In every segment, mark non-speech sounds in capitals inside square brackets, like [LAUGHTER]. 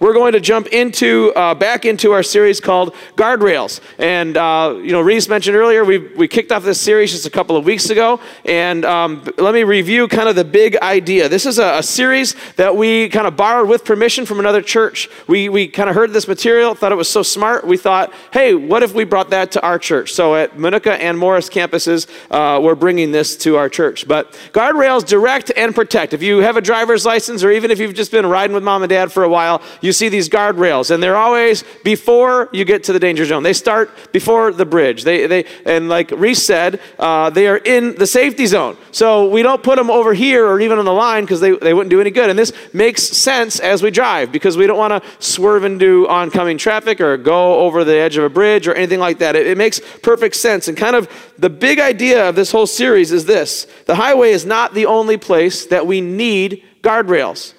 we're going to jump into uh, back into our series called Guardrails. And uh, you know, Reese mentioned earlier we we kicked off this series just a couple of weeks ago. And um, let me review kind of the big idea. This is a, a series that we kind of borrowed with permission from another church. We we kind of heard this material, thought it was so smart. We thought, hey, what if we brought that to our church? So at Minooka and Morris campuses, uh, we're bringing this to our church. But guardrails direct and protect. If you have a driver's license, or even if you've just been riding with mom and dad for a while, you see these guardrails, and they're always before you get to the danger zone. They start before the bridge. They, they, and like Reese said, uh, they are in the safety zone. So we don't put them over here or even on the line because they, they wouldn't do any good. And this makes sense as we drive because we don't want to swerve into oncoming traffic or go over the edge of a bridge or anything like that. It, it makes perfect sense. And kind of the big idea of this whole series is this the highway is not the only place that we need guardrails.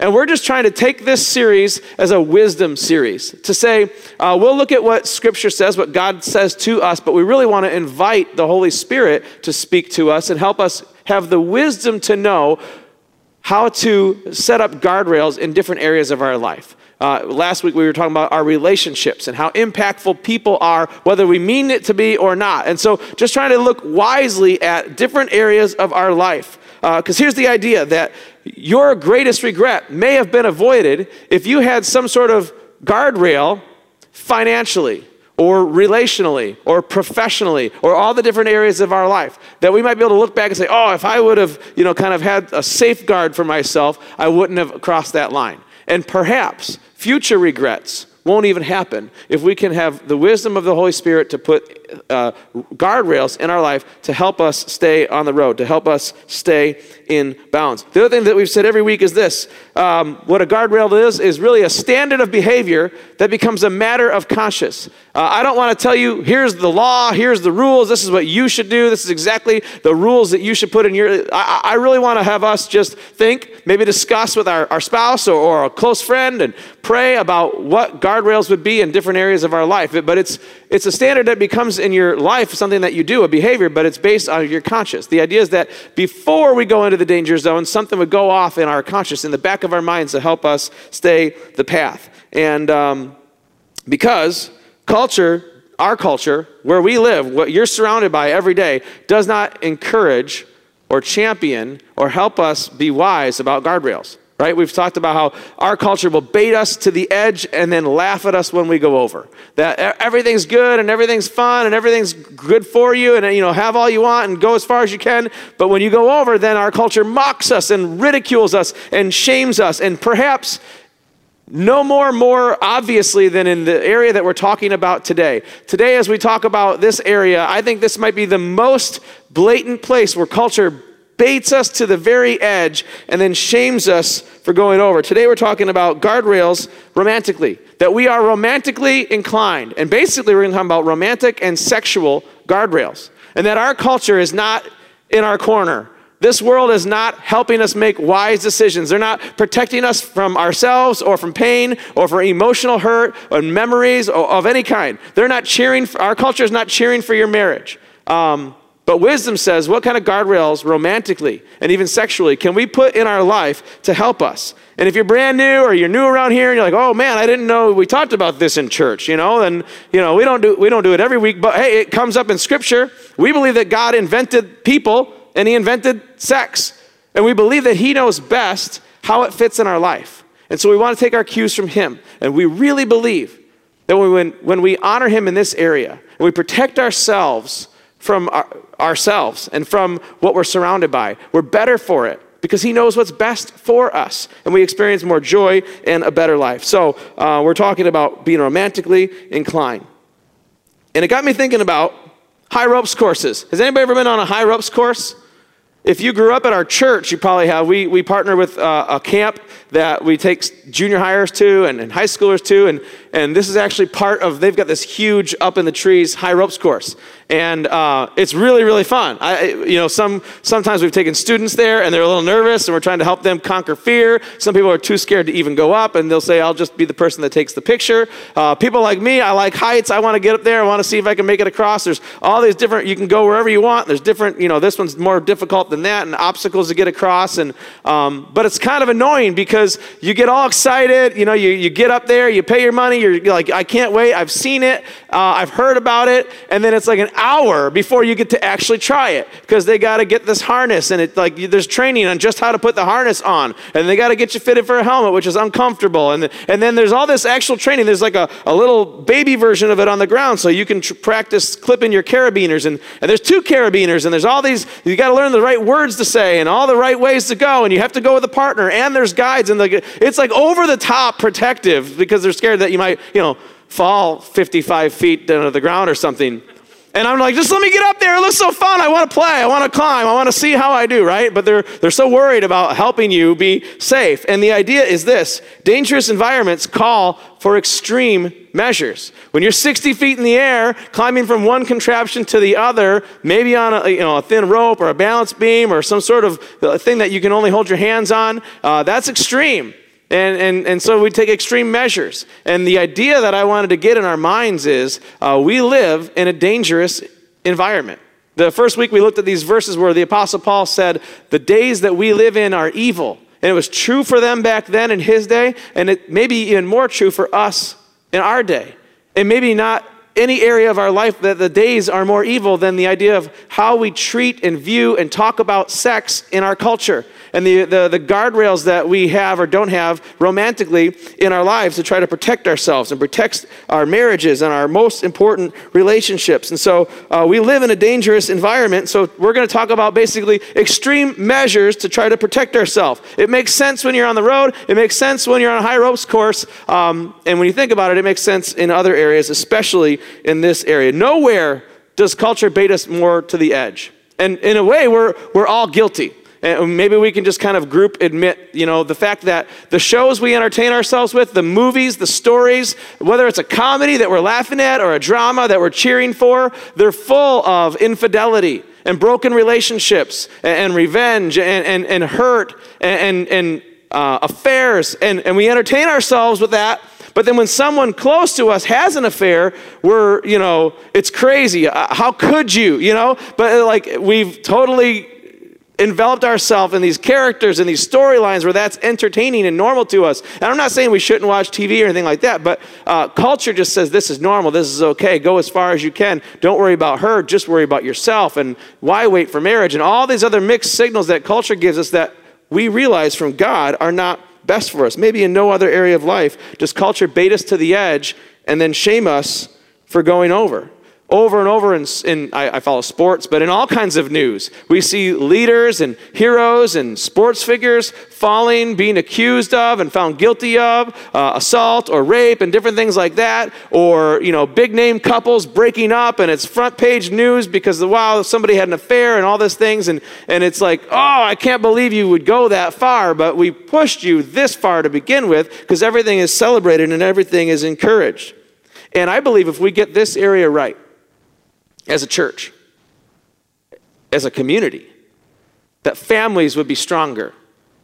And we're just trying to take this series as a wisdom series to say, uh, we'll look at what Scripture says, what God says to us, but we really want to invite the Holy Spirit to speak to us and help us have the wisdom to know how to set up guardrails in different areas of our life. Uh, last week we were talking about our relationships and how impactful people are, whether we mean it to be or not. And so just trying to look wisely at different areas of our life. Because uh, here's the idea that your greatest regret may have been avoided if you had some sort of guardrail financially or relationally or professionally or all the different areas of our life that we might be able to look back and say oh if i would have you know kind of had a safeguard for myself i wouldn't have crossed that line. And perhaps future regrets won't even happen if we can have the wisdom of the Holy Spirit to put uh, guardrails in our life to help us stay on the road, to help us stay in bounds. The other thing that we've said every week is this um, what a guardrail is, is really a standard of behavior that becomes a matter of conscience. Uh, I don't want to tell you, here's the law, here's the rules, this is what you should do, this is exactly the rules that you should put in your. I, I really want to have us just think, maybe discuss with our, our spouse or, or a close friend and pray about what guardrails would be in different areas of our life. But it's, it's a standard that becomes in your life something that you do, a behavior, but it's based on your conscience. The idea is that before we go into the danger zone, something would go off in our conscience, in the back of our minds to help us stay the path. And um, because culture, our culture, where we live, what you're surrounded by every day, does not encourage or champion or help us be wise about guardrails. Right? We've talked about how our culture will bait us to the edge and then laugh at us when we go over. That everything's good and everything's fun and everything's good for you and you know have all you want and go as far as you can, but when you go over then our culture mocks us and ridicules us and shames us and perhaps no more, more obviously than in the area that we're talking about today. Today, as we talk about this area, I think this might be the most blatant place where culture baits us to the very edge and then shames us for going over. Today, we're talking about guardrails romantically, that we are romantically inclined. And basically, we're going to talk about romantic and sexual guardrails. And that our culture is not in our corner this world is not helping us make wise decisions. They're not protecting us from ourselves or from pain or from emotional hurt or memories of any kind. They're not cheering, for, our culture is not cheering for your marriage. Um, but wisdom says, what kind of guardrails, romantically and even sexually, can we put in our life to help us? And if you're brand new or you're new around here and you're like, oh man, I didn't know we talked about this in church, you know, and you know we don't do we don't do it every week, but hey, it comes up in scripture. We believe that God invented people and he invented sex. And we believe that he knows best how it fits in our life. And so we want to take our cues from him. And we really believe that when, when we honor him in this area and we protect ourselves from our, ourselves and from what we're surrounded by, we're better for it because he knows what's best for us and we experience more joy and a better life. So uh, we're talking about being romantically inclined. And it got me thinking about high ropes courses. Has anybody ever been on a high ropes course? If you grew up at our church, you probably have. We, we partner with uh, a camp that we take junior hires to and, and high schoolers to. And, And this is actually part of, they've got this huge up in the trees high ropes course. And uh, it's really, really fun. I, you know, some, sometimes we've taken students there and they're a little nervous and we're trying to help them conquer fear. Some people are too scared to even go up and they'll say, I'll just be the person that takes the picture. Uh, people like me, I like heights. I want to get up there. I want to see if I can make it across. There's all these different, you can go wherever you want. There's different, you know, this one's more difficult than that and obstacles to get across. And, um, but it's kind of annoying because you get all excited. You know, you, you get up there, you pay your money. You're, like, I can't wait. I've seen it. Uh, I've heard about it. And then it's like an hour before you get to actually try it because they got to get this harness and it like there's training on just how to put the harness on and they got to get you fitted for a helmet which is uncomfortable and, and then there's all this actual training there's like a, a little baby version of it on the ground so you can tr- practice clipping your carabiners and, and there's two carabiners and there's all these you got to learn the right words to say and all the right ways to go and you have to go with a partner and there's guides and the, it's like over the top protective because they're scared that you might you know fall 55 feet down to the ground or something and I'm like, just let me get up there. It looks so fun. I want to play. I want to climb. I want to see how I do, right? But they're, they're so worried about helping you be safe. And the idea is this dangerous environments call for extreme measures. When you're 60 feet in the air, climbing from one contraption to the other, maybe on a, you know, a thin rope or a balance beam or some sort of thing that you can only hold your hands on, uh, that's extreme. And, and, and so we take extreme measures. And the idea that I wanted to get in our minds is uh, we live in a dangerous environment. The first week we looked at these verses where the Apostle Paul said, The days that we live in are evil. And it was true for them back then in his day, and it may be even more true for us in our day. And maybe not any area of our life that the days are more evil than the idea of how we treat and view and talk about sex in our culture and the, the, the guardrails that we have or don't have romantically in our lives to try to protect ourselves and protect our marriages and our most important relationships. And so uh, we live in a dangerous environment. So we're going to talk about basically extreme measures to try to protect ourselves. It makes sense when you're on the road, it makes sense when you're on a high ropes course. Um, and when you think about it, it makes sense in other areas, especially in this area. Nowhere does culture bait us more to the edge. And in a way, we're, we're all guilty. And maybe we can just kind of group admit, you know, the fact that the shows we entertain ourselves with, the movies, the stories, whether it's a comedy that we're laughing at or a drama that we're cheering for, they're full of infidelity and broken relationships and, and revenge and, and, and hurt and, and uh, affairs. And, and we entertain ourselves with that. But then when someone close to us has an affair, we're, you know, it's crazy. Uh, how could you, you know? But like we've totally enveloped ourselves in these characters and these storylines where that's entertaining and normal to us. And I'm not saying we shouldn't watch TV or anything like that, but uh, culture just says this is normal, this is okay, go as far as you can. Don't worry about her, just worry about yourself. And why wait for marriage? And all these other mixed signals that culture gives us that we realize from God are not best for us. Maybe in no other area of life does culture bait us to the edge and then shame us for going over over and over in, in I, I, follow sports but in all kinds of news. We see leaders and heroes and sports figures falling being accused of and found guilty of uh, assault or rape and different things like that or you know big name couples breaking up and it's front page news because wow somebody had an affair and all these things and, and it's like oh i can't believe you would go that far but we pushed you this far to begin with because everything is celebrated and everything is encouraged. And i believe if we get this area right as a church, as a community, that families would be stronger.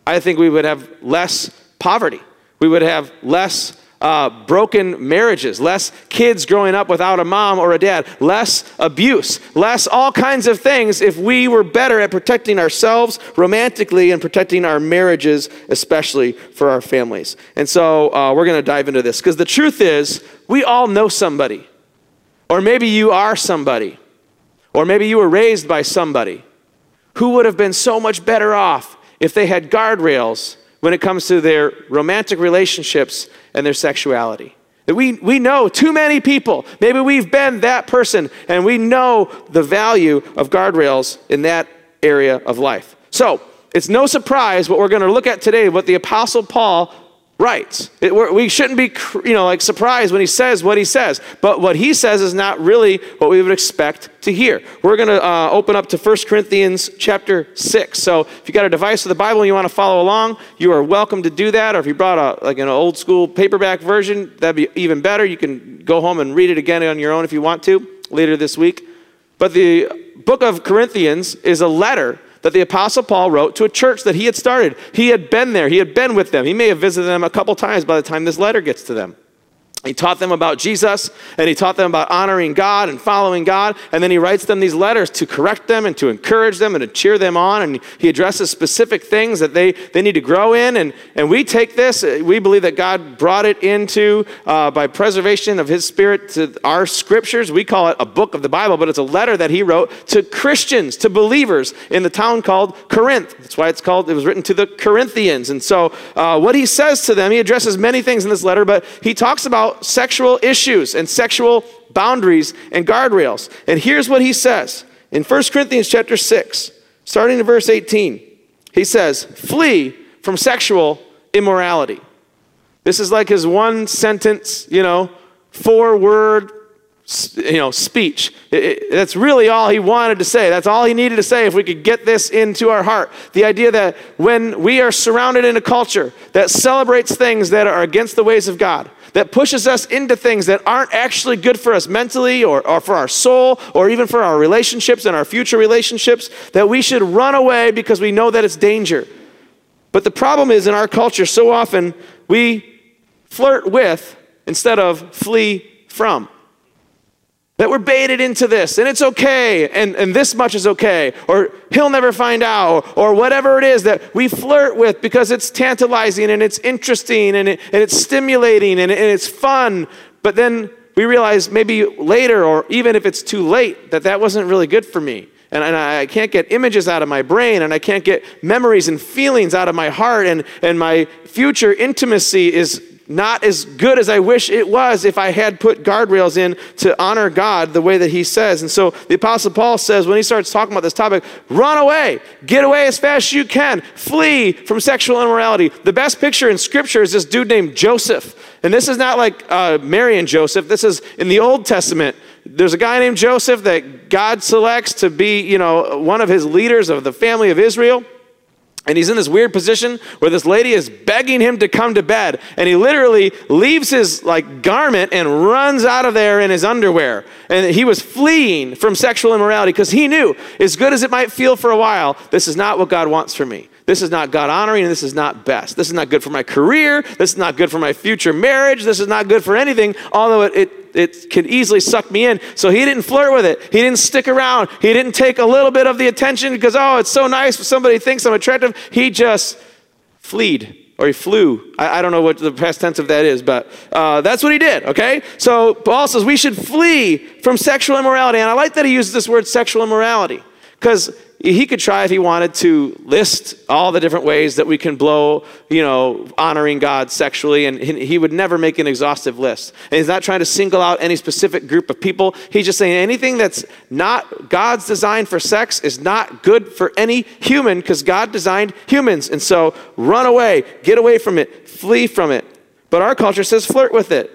I think we would have less poverty. We would have less uh, broken marriages, less kids growing up without a mom or a dad, less abuse, less all kinds of things if we were better at protecting ourselves romantically and protecting our marriages, especially for our families. And so uh, we're going to dive into this because the truth is, we all know somebody or maybe you are somebody. Or maybe you were raised by somebody who would have been so much better off if they had guardrails when it comes to their romantic relationships and their sexuality. That We, we know too many people. Maybe we've been that person and we know the value of guardrails in that area of life. So, it's no surprise what we're going to look at today, what the Apostle Paul writes. It, we shouldn't be, you know, like surprised when he says what he says. But what he says is not really what we would expect to hear. We're going to uh, open up to 1 Corinthians chapter 6. So if you got a device of the Bible and you want to follow along, you are welcome to do that. Or if you brought a like an old school paperback version, that'd be even better. You can go home and read it again on your own if you want to later this week. But the book of Corinthians is a letter that the Apostle Paul wrote to a church that he had started. He had been there, he had been with them. He may have visited them a couple times by the time this letter gets to them. He taught them about Jesus and he taught them about honoring God and following God. And then he writes them these letters to correct them and to encourage them and to cheer them on. And he addresses specific things that they, they need to grow in. And, and we take this, we believe that God brought it into uh, by preservation of his spirit to our scriptures. We call it a book of the Bible, but it's a letter that he wrote to Christians, to believers in the town called Corinth. That's why it's called, it was written to the Corinthians. And so uh, what he says to them, he addresses many things in this letter, but he talks about about sexual issues and sexual boundaries and guardrails. And here's what he says in 1 Corinthians chapter 6, starting in verse 18. He says, Flee from sexual immorality. This is like his one sentence, you know, four word you know, speech. It, it, that's really all he wanted to say. That's all he needed to say if we could get this into our heart. The idea that when we are surrounded in a culture that celebrates things that are against the ways of God, that pushes us into things that aren't actually good for us mentally or, or for our soul or even for our relationships and our future relationships, that we should run away because we know that it's danger. But the problem is in our culture, so often we flirt with instead of flee from. That we're baited into this and it's okay and, and this much is okay or he'll never find out or, or whatever it is that we flirt with because it's tantalizing and it's interesting and, it, and it's stimulating and, and it's fun. But then we realize maybe later or even if it's too late that that wasn't really good for me. And, and, I can't get images out of my brain, and I can't get memories and feelings out of my heart, and, and my future intimacy is not as good as I wish it was if I had put guardrails in to honor God the way that He says. And so the Apostle Paul says when he starts talking about this topic, run away, get away as fast as you can, flee from sexual immorality. The best picture in Scripture is this dude named Joseph. And this is not like uh, Mary and Joseph, this is in the Old Testament. There's a guy named Joseph that God selects to be, you know, one of his leaders of the family of Israel. And he's in this weird position where this lady is begging him to come to bed. And he literally leaves his like garment and runs out of there in his underwear. And he was fleeing from sexual immorality because he knew, as good as it might feel for a while, this is not what God wants for me. This is not God honoring, and this is not best. This is not good for my career. This is not good for my future marriage. This is not good for anything, although it, it, it could easily suck me in. So he didn't flirt with it. He didn't stick around. He didn't take a little bit of the attention because, oh, it's so nice when somebody thinks I'm attractive. He just fleed or he flew. I, I, don't know what the past tense of that is, but uh, that's what he did, okay? So Paul says we should flee from sexual immorality. And I like that he uses this word sexual immorality because he could try if he wanted to list all the different ways that we can blow, you know, honoring God sexually, and he would never make an exhaustive list. And he's not trying to single out any specific group of people. He's just saying anything that's not God's design for sex is not good for any human because God designed humans. And so run away, get away from it, flee from it. But our culture says flirt with it.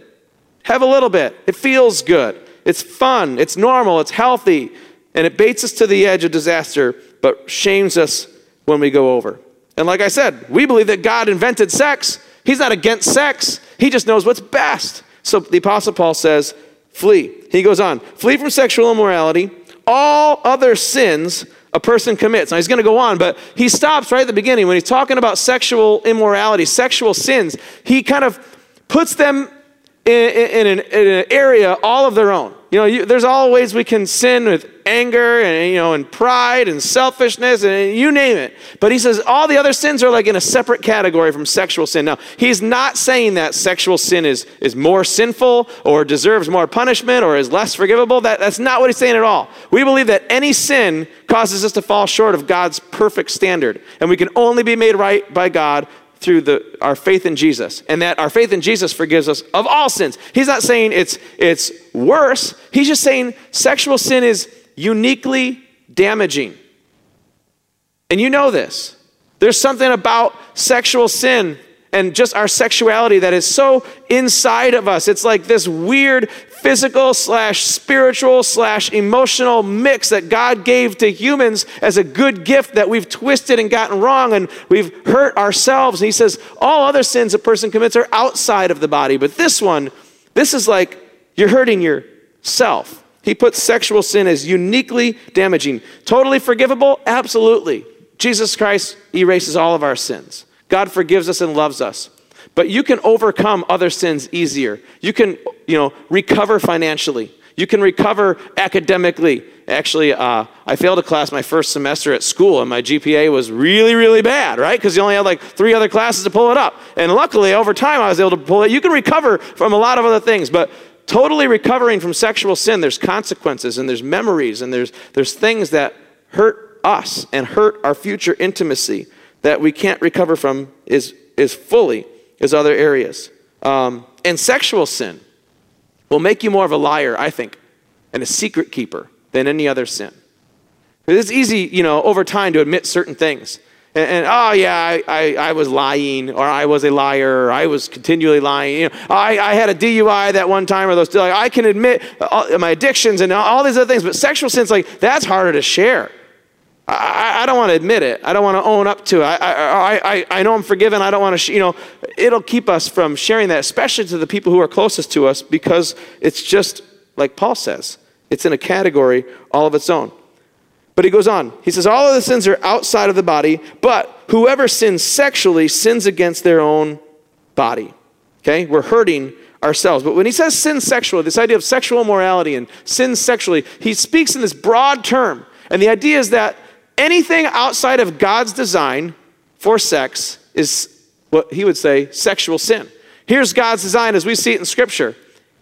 Have a little bit. It feels good. It's fun. It's normal. It's healthy and it baits us to the edge of disaster, but shames us when we go over. And like I said, we believe that God invented sex. He's not against sex, He just knows what's best. So the Apostle Paul says, flee. He goes on, flee from sexual immorality, all other sins a person commits. Now he's going to go on, but he stops right at the beginning when he's talking about sexual immorality, sexual sins. He kind of puts them in, in, an, in an area all of their own. You know, you, there's all ways we can sin with anger and, you know, and pride and selfishness and you name it. But he says all the other sins are like in a separate category from sexual sin. Now, he's not saying that sexual sin is, is more sinful or deserves more punishment or is less forgivable. That, that's not what he's saying at all. We believe that any sin causes us to fall short of God's perfect standard. And we can only be made right by God through the, our faith in Jesus, and that our faith in Jesus forgives us of all sins. He's not saying it's, it's worse, he's just saying sexual sin is uniquely damaging. And you know this. There's something about sexual sin and just our sexuality that is so inside of us. It's like this weird physical slash spiritual slash emotional mix that God gave to humans as a good gift that we've twisted and gotten wrong and we've hurt ourselves. And he says all other sins a person commits are outside of the body, but this one, this is like you're hurting yourself. He puts sexual sin as uniquely damaging. Totally forgivable? Absolutely. Jesus Christ erases all of our sins. God forgives us and loves us. But you can overcome other sins easier. You can, you know, recover financially. You can recover academically. Actually, uh, I failed a class my first semester at school, and my GPA was really, really bad, right? Because you only had like three other classes to pull it up. And luckily, over time, I was able to pull it. You can recover from a lot of other things, but totally recovering from sexual sin, there's consequences, and there's memories, and there's, there's things that hurt us and hurt our future intimacy that we can't recover from is, is fully as other areas. Um, and sexual sin will make you more of a liar, I think, and a secret keeper than any other sin. It's easy, you know, over time to admit certain things. And, and oh, yeah, I, I, I, was lying, or I was a liar, or I was continually lying. You know, I, I had a DUI that one time, or those. Like, I can admit all, my addictions and all these other things, but sexual sins, like, that's harder to share. I, I, don't want to admit it. I don't want to own up to it. I, I, I, I know I'm forgiven. I don't want to, sh- you know, it'll keep us from sharing that, especially to the people who are closest to us, because it's just like Paul says, it's in a category all of its own. But he goes on. He says, All of the sins are outside of the body, but whoever sins sexually sins against their own body. Okay? We're hurting ourselves. But when he says sin sexually, this idea of sexual morality and sin sexually, he speaks in this broad term. And the idea is that anything outside of God's design for sex is what he would say sexual sin. Here's God's design as we see it in Scripture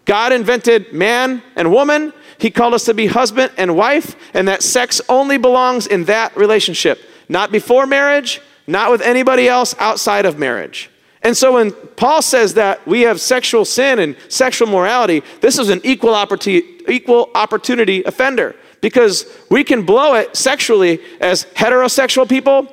God invented man and woman. He called us to be husband and wife, and that sex only belongs in that relationship, not before marriage, not with anybody else outside of marriage. And so when Paul says that we have sexual sin and sexual morality, this is an equal opportunity, equal opportunity offender because we can blow it sexually as heterosexual people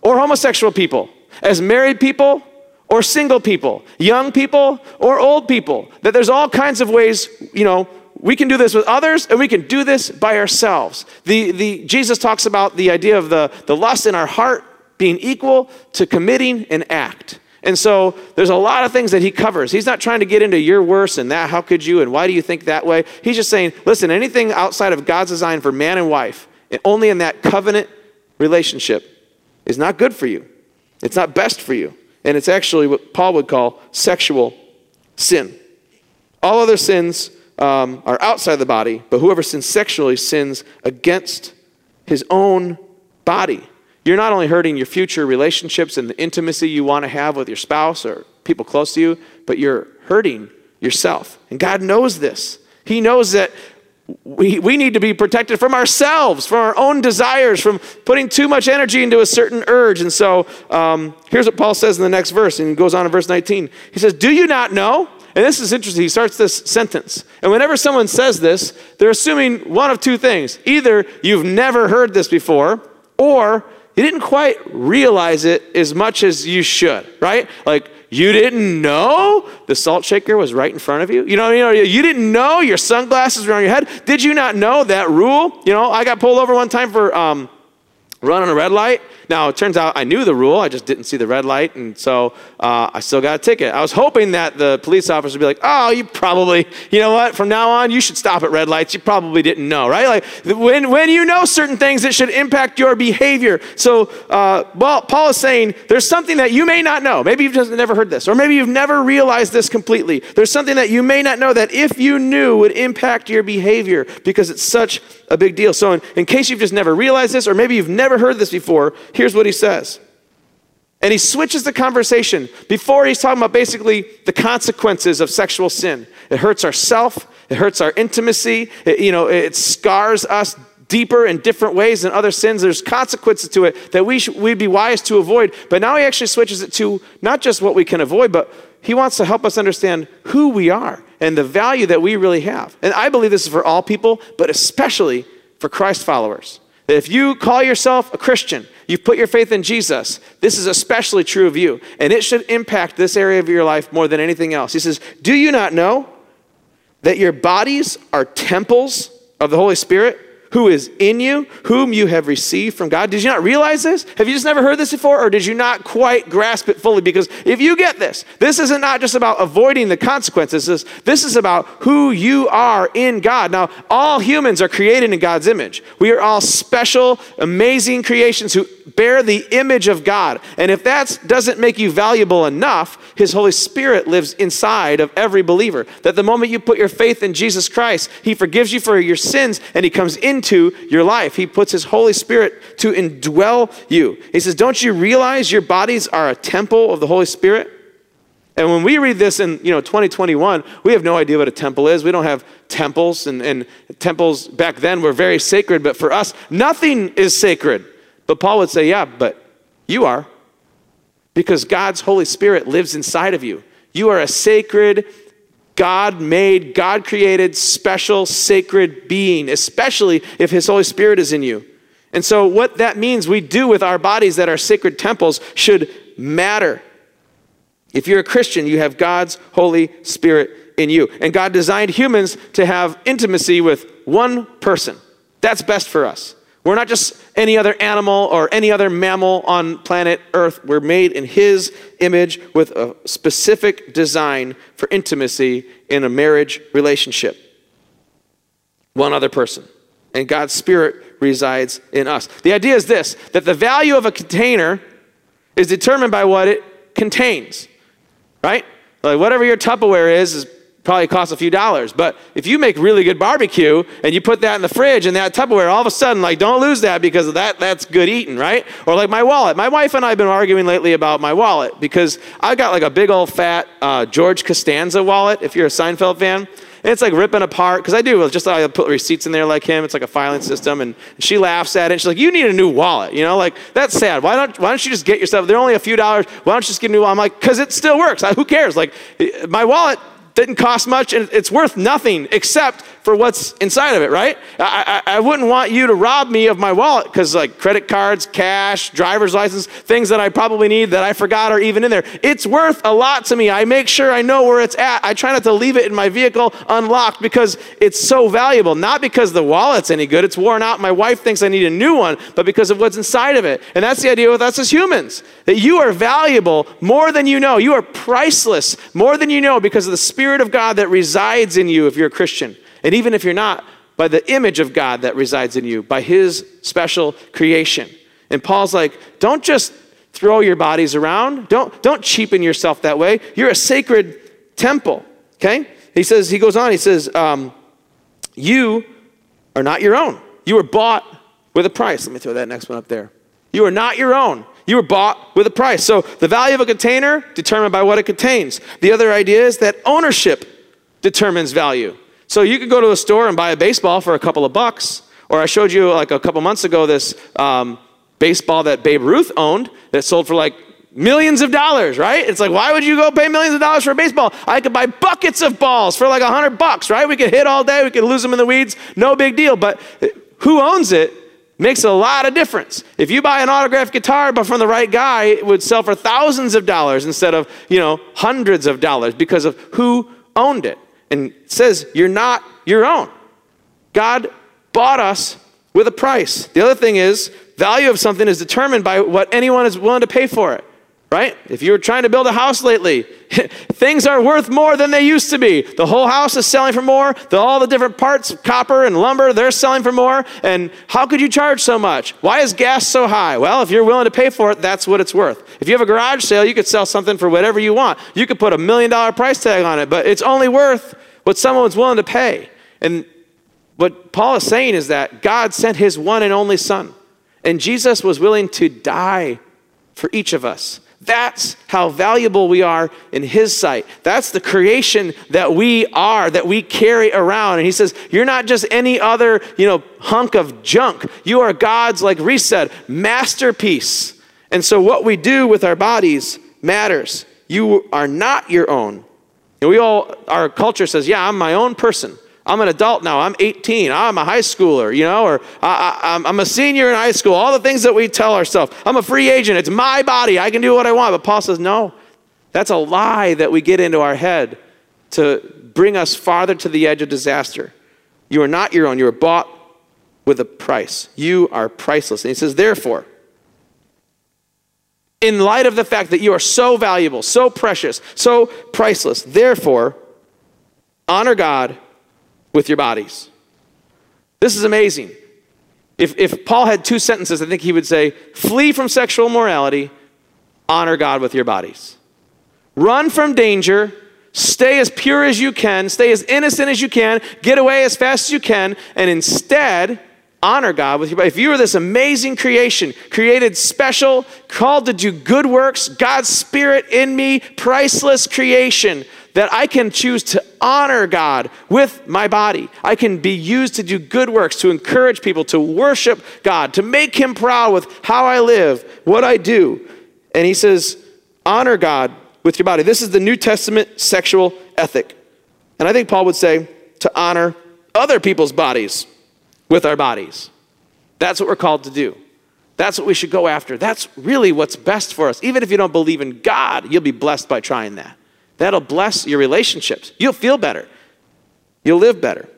or homosexual people, as married people or single people, young people or old people. That there's all kinds of ways, you know, we can do this with others and we can do this by ourselves. The, the, Jesus talks about the idea of the, the lust in our heart being equal to committing an act. And so there's a lot of things that he covers. He's not trying to get into you're worse and that, how could you, and why do you think that way? He's just saying, listen, anything outside of God's design for man and wife, and only in that covenant relationship, is not good for you. It's not best for you. And it's actually what Paul would call sexual sin. All other sins um, are outside the body, but whoever sins sexually sins against his own body. You're not only hurting your future relationships and the intimacy you want to have with your spouse or people close to you, but you're hurting yourself. And God knows this. He knows that we, we need to be protected from ourselves, from our own desires, from putting too much energy into a certain urge. And so um, here's what Paul says in the next verse, and he goes on in verse 19. He says, Do you not know? And this is interesting. He starts this sentence. And whenever someone says this, they're assuming one of two things either you've never heard this before, or you didn't quite realize it as much as you should, right? Like, you didn't know the salt shaker was right in front of you? You know, you know, you didn't know your sunglasses were on your head? Did you not know that rule? You know, I got pulled over one time for um, running a red light. Now, it turns out I knew the rule, I just didn't see the red light, and so uh, I still got a ticket. I was hoping that the police officer would be like, oh, you probably, you know what, from now on, you should stop at red lights. You probably didn't know, right? Like, when, when you know certain things, it should impact your behavior. So, uh, well, Paul is saying there's something that you may not know. Maybe you've just never heard this, or maybe you've never realized this completely. There's something that you may not know that if you knew would impact your behavior because it's such a big deal. So, in, in case you've just never realized this, or maybe you've never heard this before, here's what he says. And he switches the conversation. Before, he's talking about basically the consequences of sexual sin. It hurts our self, it hurts our intimacy, it, you know, it scars us deeper in different ways than other sins. There's consequences to it that we should, we'd be wise to avoid. But now he actually switches it to not just what we can avoid, but he wants to help us understand who we are and the value that we really have. And I believe this is for all people, but especially for Christ followers. That if you call yourself a Christian, you've put your faith in Jesus, this is especially true of you, and it should impact this area of your life more than anything else. He says, Do you not know that your bodies are temples of the Holy Spirit? Who is in you, whom you have received from God. Did you not realize this? Have you just never heard this before, or did you not quite grasp it fully? Because if you get this, this isn't not just about avoiding the consequences, this, this is about who you are in God. Now, all humans are created in God's image. We are all special, amazing creations who bear the image of God. And if that doesn't make you valuable enough, His Holy Spirit lives inside of every believer. That the moment you put your faith in Jesus Christ, He forgives you for your sins and He comes into your life. He puts His Holy Spirit to indwell you. He says, Don't you realize your bodies are a temple of the Holy Spirit? And when we read this in you know 2021, we have no idea what a temple is. We don't have temples, and, and temples back then were very sacred, but for us, nothing is sacred. But Paul would say, Yeah, but you are. Because God's Holy Spirit lives inside of you. You are a sacred, God made, God created, special, sacred being, especially if His Holy Spirit is in you. And so, what that means we do with our bodies that are sacred temples should matter. If you're a Christian, you have God's Holy Spirit in you. And God designed humans to have intimacy with one person. That's best for us. We're not just any other animal or any other mammal on planet Earth. We're made in His image with a specific design for intimacy in a marriage relationship. One other person. And God's Spirit resides in us. The idea is this that the value of a container is determined by what it contains, right? Like whatever your Tupperware is, is probably costs a few dollars. But if you make really good barbecue and you put that in the fridge and that Tupperware, all of a sudden, like, don't lose that because that, that's good eating, right? Or like my wallet. My wife and I have been arguing lately about my wallet because I've got like a big old fat uh, George Costanza wallet, if you're a Seinfeld fan. And it's like ripping apart because I do just I put receipts in there like him. It's like a filing system, and she laughs at it. She's like, "You need a new wallet, you know? Like that's sad. Why don't Why don't you just get yourself? They're only a few dollars. Why don't you just get a new wallet?" I'm like, "Cause it still works. who cares? Like my wallet didn't cost much and it's worth nothing except for what's inside of it, right? I, I, I wouldn't want you to rob me of my wallet because, like, credit cards, cash, driver's license, things that I probably need that I forgot are even in there. It's worth a lot to me. I make sure I know where it's at. I try not to leave it in my vehicle unlocked because it's so valuable. Not because the wallet's any good, it's worn out. My wife thinks I need a new one, but because of what's inside of it. And that's the idea with us as humans that you are valuable more than you know. You are priceless more than you know because of the Spirit of God that resides in you if you're a Christian. And even if you're not, by the image of God that resides in you, by his special creation. And Paul's like, don't just throw your bodies around. Don't, don't cheapen yourself that way. You're a sacred temple. Okay? He says, he goes on, he says, um, you are not your own. You were bought with a price. Let me throw that next one up there. You are not your own. You were bought with a price. So the value of a container determined by what it contains. The other idea is that ownership determines value. So you could go to a store and buy a baseball for a couple of bucks. Or I showed you like a couple months ago this um, baseball that Babe Ruth owned that sold for like millions of dollars, right? It's like, why would you go pay millions of dollars for a baseball? I could buy buckets of balls for like a hundred bucks, right? We could hit all day, we could lose them in the weeds, no big deal. But who owns it makes a lot of difference. If you buy an autographed guitar, but from the right guy, it would sell for thousands of dollars instead of, you know, hundreds of dollars because of who owned it and says you're not your own. God bought us with a price. The other thing is, value of something is determined by what anyone is willing to pay for it right? If you were trying to build a house lately, [LAUGHS] things are worth more than they used to be. The whole house is selling for more. The, all the different parts, copper and lumber, they're selling for more. And how could you charge so much? Why is gas so high? Well, if you're willing to pay for it, that's what it's worth. If you have a garage sale, you could sell something for whatever you want. You could put a million dollar price tag on it, but it's only worth what someone's willing to pay. And what Paul is saying is that God sent his one and only son. And Jesus was willing to die for each of us. That's how valuable we are in His sight. That's the creation that we are, that we carry around. And He says, You're not just any other, you know, hunk of junk. You are God's, like Reese said, masterpiece. And so what we do with our bodies matters. You are not your own. And we all, our culture says, Yeah, I'm my own person. I'm an adult now. I'm 18. I'm a high schooler, you know, or I, am a senior in high school. All the things that we tell ourselves. I'm a free agent. It's my body. I can do what I want. But Paul says, no, that's a lie that we get into our head to bring us farther to the edge of disaster. You are not your own. You are bought with a price. You are priceless. And he says, therefore, in light of the fact that you are so valuable, so precious, so priceless, therefore, honor God with your bodies. This is amazing. If, if Paul had two sentences, I think he would say, flee from sexual morality, honor God with your bodies. Run from danger, stay as pure as you can, stay as innocent as you can, get away as fast as you can, and instead, honor God with your body. If you are this amazing creation, created special, called to do good works, God's Spirit in me, priceless creation, that I can choose to honor God with my body. I can be used to do good works, to encourage people, to worship God, to make Him proud with how I live, what I do. And He says, honor God with your body. This is the New Testament sexual ethic. And I think Paul would say to honor other people's bodies with our bodies. That's what we're called to do. That's what we should go after. That's really what's best for us. Even if you don't believe in God, you'll be blessed by trying that. That'll bless your relationships. You'll feel better. You'll live better.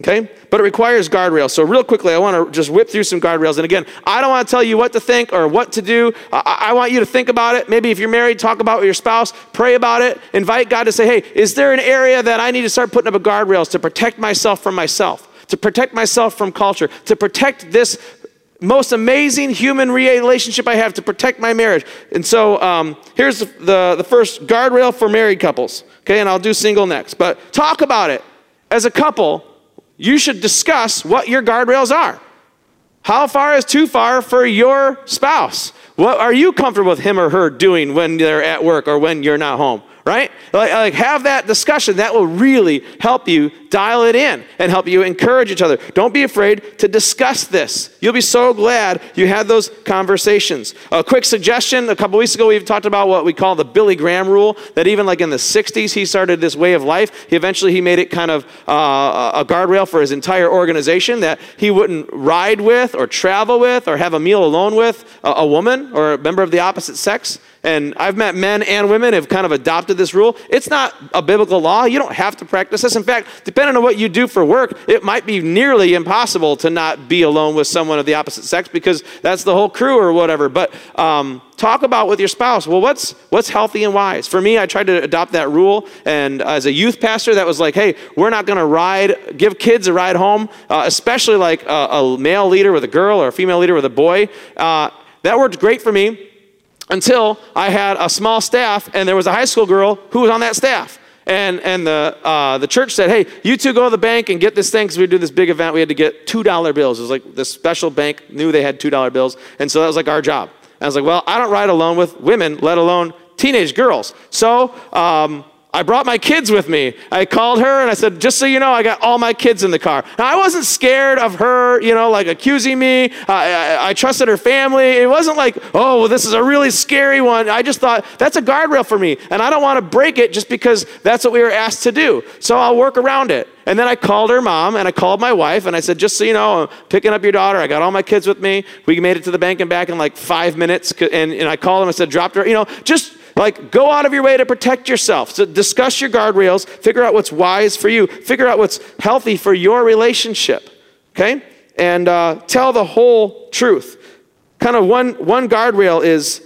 Okay? But it requires guardrails. So, real quickly, I want to just whip through some guardrails. And again, I don't want to tell you what to think or what to do. I, I, want you to think about it. Maybe if you're married, talk about with your spouse, pray about it, invite God to say, hey, is there an area that I need to start putting up a guardrails to protect myself from myself? to protect myself from culture, to protect this most amazing human relationship I have, to protect my marriage. And so um, here's the, the first guardrail for married couples. Okay, and I'll do single next. But talk about it. As a couple, you should discuss what your guardrails are. How far is too far for your spouse? What are you comfortable with him or her doing when they're at work or when you're not home? right? Like, like, have that discussion. That will really help you dial it in and help you encourage each other. Don't be afraid to discuss this. You'll be so glad you had those conversations. A quick suggestion a couple weeks ago, we talked about what we call the Billy Graham rule, that even like in the 60s, he started this way of life. He eventually he made it kind of uh, a guardrail for his entire organization that he wouldn't ride with or travel with or have a meal alone with a, a woman or a member of the opposite sex and I've met men and women have kind of adopted this rule. It's not a biblical law. You don't have to practice this. In fact, depending on what you do for work, it might be nearly impossible to not be alone with someone of the opposite sex because that's the whole crew or whatever. But um, talk about with your spouse. Well, what's what's healthy and wise? For me, I tried to adopt that rule, and as a youth pastor, that was like, hey, we're not going to ride, give kids a ride home, uh, especially like a, a, male leader with a girl or a female leader with a boy. Uh, that worked great for me until I had a small staff and there was a high school girl who was on that staff. And, and the, uh, the church said, hey, you two go to the bank and get this thing because we do this big event. We had to get $2 bills. It was like this special bank knew they had $2 bills. And so that was like our job. And I was like, well, I don't ride alone with women, let alone teenage girls. So um, I brought my kids with me. I called her and I said, just so you know, I got all my kids in the car. Now, I wasn't scared of her, you know, like accusing me. I, I, I trusted her family. It wasn't like, oh, well, this is a really scary one. I just thought, that's a guardrail for me. And I don't want to break it just because that's what we were asked to do. So I'll work around it. And then I called her mom and I called my wife and I said, just so you know, I'm picking up your daughter. I got all my kids with me. We made it to the bank and back in like five minutes. And, and I called them. I said, dropped her, you know, just like, go out of your way to protect yourself. So discuss your guardrails, figure out what's wise for you, figure out what's healthy for your relationship, okay? And uh, tell the whole truth. Kind of one, one guardrail is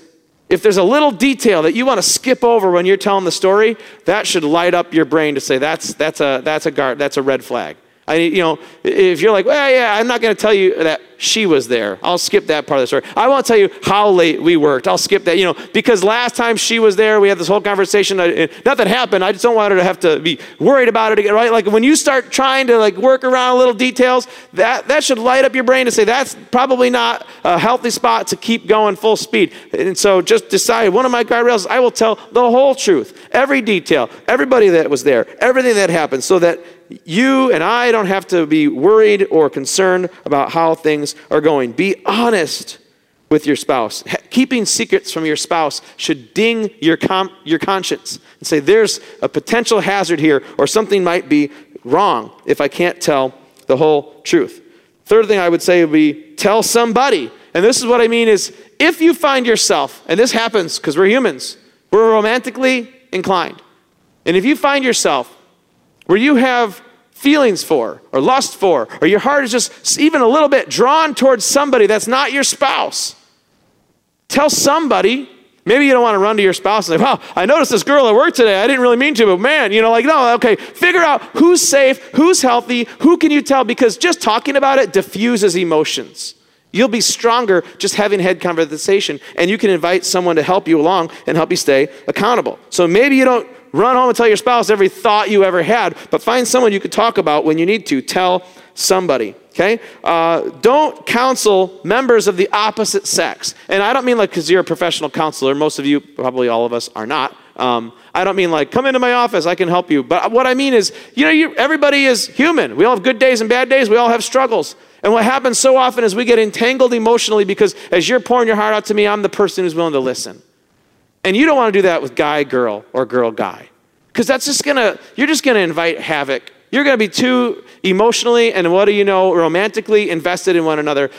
if there's a little detail that you want to skip over when you're telling the story, that should light up your brain to say that's, that's, a, that's, a, guard, that's a red flag. I, you know, if you're like, well, yeah, I'm not going to tell you that she was there. I'll skip that part of the story. I won't tell you how late we worked. I'll skip that, you know, because last time she was there, we had this whole conversation. Uh, uh, Nothing happened. I just don't want her to have to be worried about it again, right? Like when you start trying to like work around little details, that, that should light up your brain to say that's probably not a healthy spot to keep going full speed. And so just decide one of my guardrails, I will tell the whole truth, every detail, everybody that was there, everything that happened, so that you and I don't have to be worried or concerned about how things are going. Be honest with your spouse. Keeping secrets from your spouse should ding your, com- your conscience and say, there's a potential hazard here, or something might be wrong if I can't tell the whole truth. Third thing I would say would be tell somebody. And this is what I mean is if you find yourself, and this happens because we're humans, we're romantically inclined. And if you find yourself where you have feelings for, or lust for, or your heart is just even a little bit drawn towards somebody that's not your spouse, tell somebody. Maybe you don't want to run to your spouse and say, wow, I noticed this girl at work today. I didn't really mean to, but man, you know, like, no, okay, figure out who's safe, who's healthy, who can you tell, because just talking about it diffuses emotions. You'll be stronger just having head conversation, and you can invite someone to help you along and help you stay accountable. So maybe you don't run home and tell your spouse every thought you ever had, but find someone you could talk about when you need to. Tell somebody. Okay? Uh, don't counsel members of the opposite sex. And I don't mean like because you're a professional counselor. Most of you, probably all of us, are not. Um, I don't mean like, come into my office, I can help you. But what I mean is, you know, you, everybody is human. We all have good days and bad days, we all have struggles. And what happens so often is we get entangled emotionally because as you're pouring your heart out to me, I'm the person who's willing to listen. And you don't want to do that with guy, girl, or girl, guy. Because that's just gonna, you're just gonna invite havoc. You're gonna be too emotionally and what do you know, romantically invested in one another.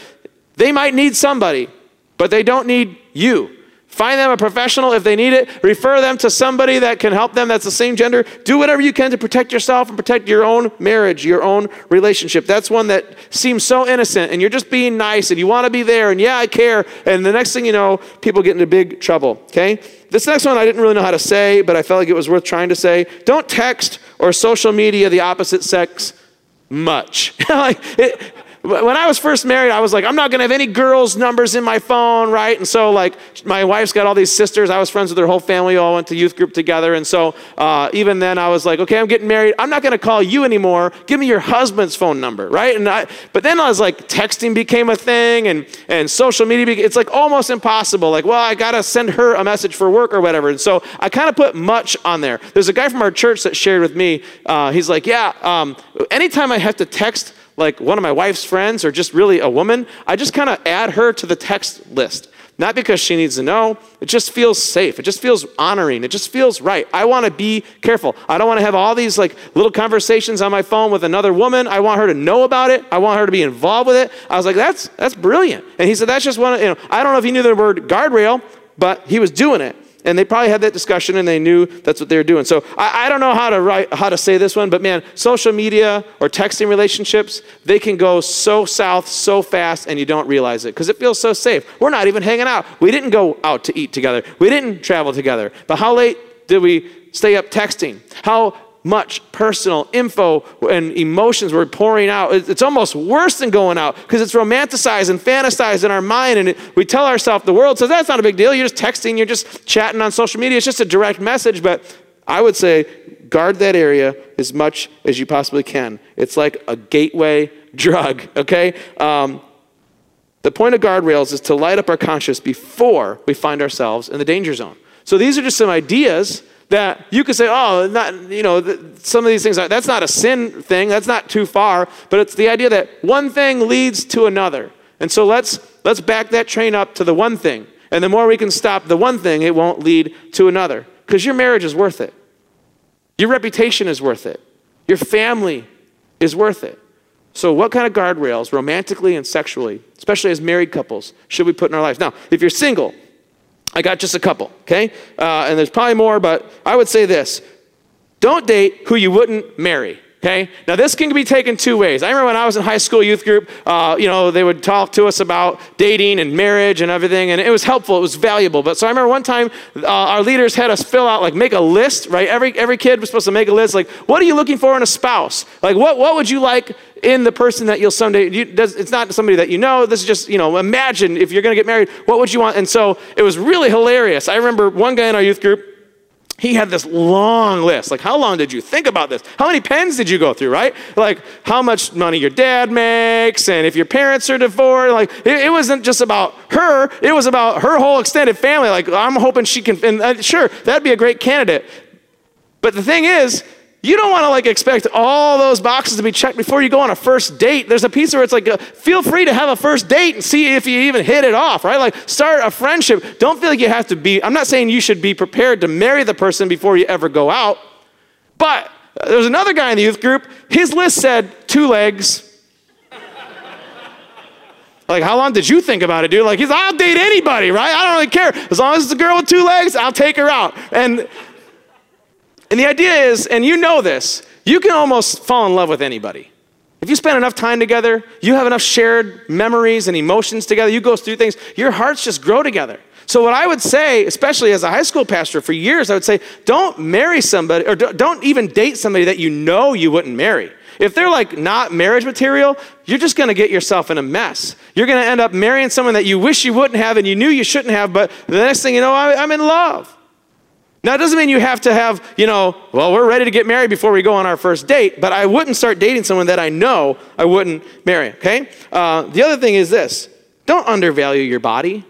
They might need somebody, but they don't need you. Find them a professional if they need it. Refer them to somebody that can help them that's the same gender. Do whatever you can to protect yourself and protect your own marriage, your own relationship. That's one that seems so innocent and you're just being nice and you want to be there and yeah, I care. And the next thing you know, people get into big trouble, okay? This next one I didn't really know how to say, but I felt like it was worth trying to say. Don't text or social media the opposite sex much. [LAUGHS] like it, when I was first married, I was like, I'm not going to have any girls' numbers in my phone, right? And so, like, my wife's got all these sisters. I was friends with their whole family, We all went to youth group together. And so, uh, even then, I was like, okay, I'm getting married. I'm not going to call you anymore. Give me your husband's phone number, right? And I, but then I was like, texting became a thing, and and social media. Became, it's like almost impossible. Like, well, I got to send her a message for work or whatever. And so, I kind of put much on there. There's a guy from our church that shared with me. Uh, he's like, yeah, um, anytime I have to text like one of my wife's friends or just really a woman, I just kind of add her to the text list. Not because she needs to know, it just feels safe. It just feels honoring. It just feels right. I want to be careful. I don't want to have all these like little conversations on my phone with another woman. I want her to know about it. I want her to be involved with it. I was like, that's that's brilliant. And he said, that's just one, you know, I don't know if he knew the word guardrail, but he was doing it and they probably had that discussion and they knew that's what they were doing. So I, I, don't know how to write, how to say this one, but man, social media or texting relationships, they can go so south so fast and you don't realize it because it feels so safe. We're not even hanging out. We didn't go out to eat together. We didn't travel together. But how late did we stay up texting? How much personal info and emotions we're pouring out. It's almost worse than going out because it's romanticized and fantasized in our mind. And we tell ourselves, the world says, that's not a big deal. You're just texting, you're just chatting on social media. It's just a direct message. But I would say, guard that area as much as you possibly can. It's like a gateway [LAUGHS] drug, okay? Um, the point of guardrails is to light up our conscience before we find ourselves in the danger zone. So these are just some ideas that you could say, oh, not, you know, some of these things, that's not a sin thing, that's not too far, but it's the idea that one thing leads to another. And so let's, let's back that train up to the one thing. And the more we can stop the one thing, it won't lead to another. Because your marriage is worth it. Your reputation is worth it. Your family is worth it. So, what kind of guardrails, romantically and sexually, especially as married couples, should we put in our lives? Now, if you're single, I got just a couple, okay? Uh, and there's probably more, but I would say this don't date who you wouldn't marry. Okay? Now, this can be taken two ways. I remember when I was in high school youth group, uh, you know, they would talk to us about dating and marriage and everything, and it was helpful, it was valuable. But so I remember one time uh, our leaders had us fill out, like, make a list, right? Every, every kid was supposed to make a list, like, what are you looking for in a spouse? Like, what, what would you like in the person that you'll someday, you, does, it's not somebody that you know, this is just, you know, imagine if you're going to get married, what would you want? And so it was really hilarious. I remember one guy in our youth group, he had this long list. Like, how long did you think about this? How many pens did you go through, right? Like, how much money your dad makes, and if your parents are divorced. Like, it, it wasn't just about her, it was about her whole extended family. Like, I'm hoping she can, and uh, sure, that'd be a great candidate. But the thing is, you don't want to like expect all those boxes to be checked before you go on a first date. There's a piece where it's like, uh, feel free to have a first date and see if you even hit it off, right? Like, start a friendship. Don't feel like you have to be, I'm not saying you should be prepared to marry the person before you ever go out, but There was another guy in the youth group. His list said two legs. Like, how long did you think about it, dude? Like, he's, I'll date anybody, right? I don't really care. As long as it's a girl with two legs, I'll take her out. And, and the idea is, and you know this, you can almost fall in love with anybody. If you spend enough time together, you have enough shared memories and emotions together, you go through things, your hearts just grow together. So, what I would say, especially as a high school pastor for years, I would say, don't marry somebody, or don't even date somebody that you know you wouldn't marry. If they're like not marriage material, you're just gonna get yourself in a mess. You're gonna end up marrying someone that you wish you wouldn't have and you knew you shouldn't have, but the next thing you know, I'm in love. Now, it doesn't mean you have to have, you know, well, we're ready to get married before we go on our first date, but I wouldn't start dating someone that I know I wouldn't marry, okay? Uh, the other thing is this don't undervalue your body.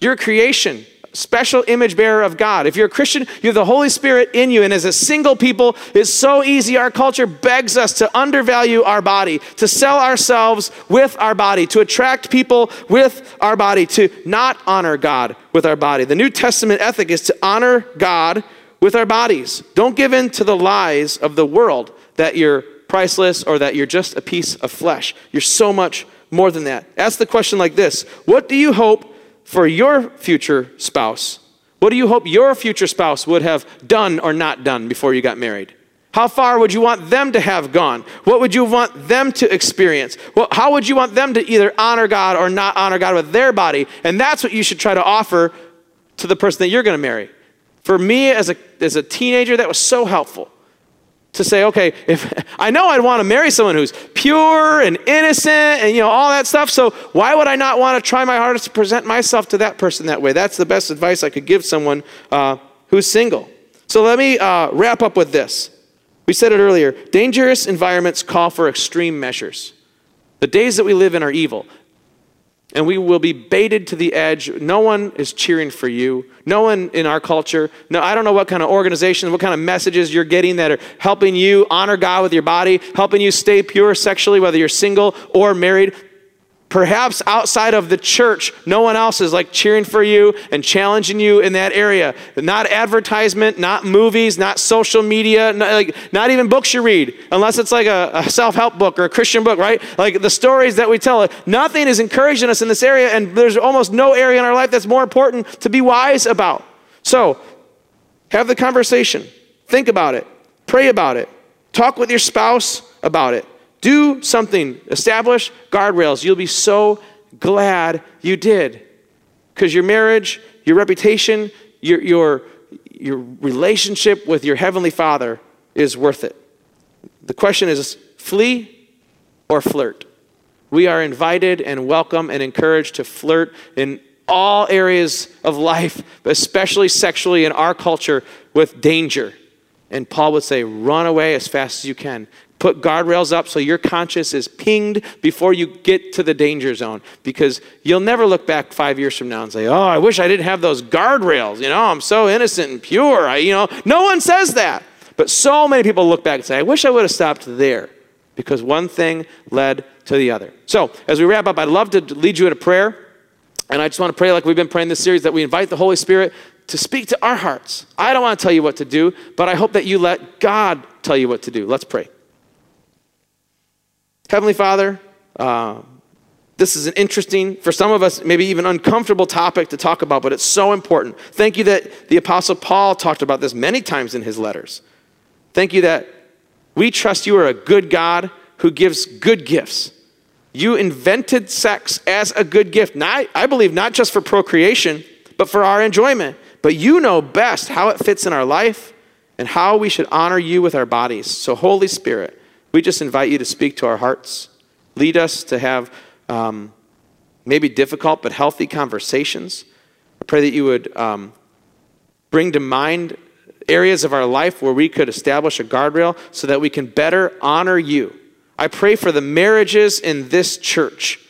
You're a creation special image bearer of God. If you're a Christian, you have the Holy Spirit in you. And as a single people, it's so easy. Our culture begs us to undervalue our body, to sell ourselves with our body, to attract people with our body, to not honor God with our body. The New Testament ethic is to honor God with our bodies. Don't give in to the lies of the world that you're priceless or that you're just a piece of flesh. You're so much more than that. Ask the question like this What do you hope? For your future spouse? What do you hope your future spouse would have done or not done before you got married? How far would you want them to have gone? What would you want them to experience? Well, how would you want them to either honor God or not honor God with their body? And that's what you should try to offer to the person that you're going to marry. For me as a, as a teenager, that was so helpful to say, okay, if [LAUGHS] I know I'd want to marry someone who's pure and innocent and you know all that stuff, so why would I not want to try my hardest to present myself to that person that way? That's the best advice I could give someone uh, who's single. So let me uh, wrap up with this. We said it earlier dangerous environments call for extreme measures. The days that we live in are evil and we will be baited to the edge. No one is cheering for you. No one in our culture. No, I don't know what kind of organizations, what kind of messages you're getting that are helping you honor God with your body, helping you stay pure sexually, whether you're single or married. Perhaps outside of the church, no one else is like cheering for you and challenging you in that area. Not advertisement, not movies, not social media, not, like, not even books you read, unless it's like a, a self help book or a Christian book, right? Like the stories that we tell, nothing is encouraging us in this area, and there's almost no area in our life that's more important to be wise about. So, have the conversation, think about it, pray about it, talk with your spouse about it. Do something, establish guardrails. You'll be so glad you did. Because your marriage, your reputation, your, your, your relationship with your Heavenly Father is worth it. The question is flee or flirt? We are invited and welcome and encouraged to flirt in all areas of life, especially sexually in our culture, with danger. And Paul would say, run away as fast as you can. Put guardrails up so your conscience is pinged before you get to the danger zone because you'll never look back five years from now and say, Oh, I wish I didn't have those guardrails. You know, I'm so innocent and pure. I, you know, no one says that. But so many people look back and say, I wish I would have stopped there because one thing led to the other. So, as we wrap up, I'd love to lead you in a prayer. And I just want to pray, like we've been praying this series, that we invite the Holy Spirit to speak to our hearts. I don't want to tell you what to do, but I hope that you let God tell you what to do. Let's pray. Heavenly Father, uh, this is an interesting, for some of us, maybe even uncomfortable topic to talk about, but it's so important. Thank you that the Apostle Paul talked about this many times in his letters. Thank you that we trust you are a good God who gives good gifts. You invented sex as a good gift, not, I believe, not just for procreation, but for our enjoyment. But you know best how it fits in our life and how we should honor you with our bodies. So, Holy Spirit, we just invite you to speak to our hearts. Lead us to have um, maybe difficult but healthy conversations. I pray that you would um, bring to mind areas of our life where we could establish a guardrail so that we can better honor you. I pray for the marriages in this church.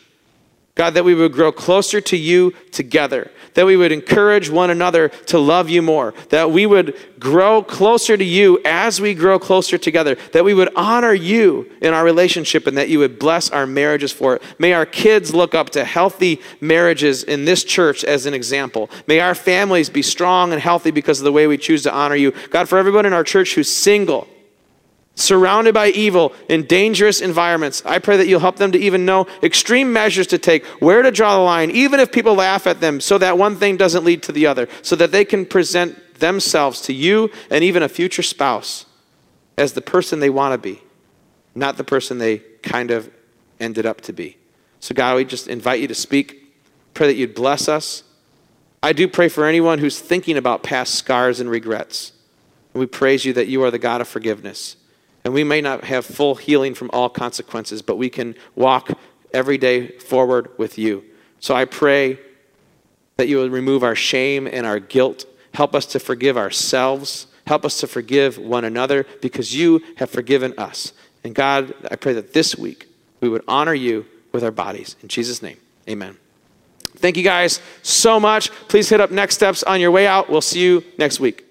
God, that we would grow closer to you together, that we would encourage one another to love you more, that we would grow closer to you as we grow closer together, that we would honor you in our relationship, and that you would bless our marriages for it. May our kids look up to healthy marriages in this church as an example. May our families be strong and healthy because of the way we choose to honor you. God, for everyone in our church who's single, surrounded by evil in dangerous environments. I pray that you'll help them to even know extreme measures to take, where to draw the line, even if people laugh at them, so that one thing doesn't lead to the other, so that they can present themselves to you and even a future spouse as the person they want to be, not the person they kind of ended up to be. So, God, we just invite you to speak. Pray that you'd bless us. I do pray for anyone who's thinking about past scars and regrets. And we praise you that you are the God of forgiveness. And we may not have full healing from all consequences, but we can walk every day forward with you. So I pray that you will remove our shame and our guilt. Help us to forgive ourselves. Help us to forgive one another because you have forgiven us. And God, I pray that this week we would honor you with our bodies. In Jesus' name, amen. Thank you guys so much. Please hit up Next Steps on your way out. We'll see you next week.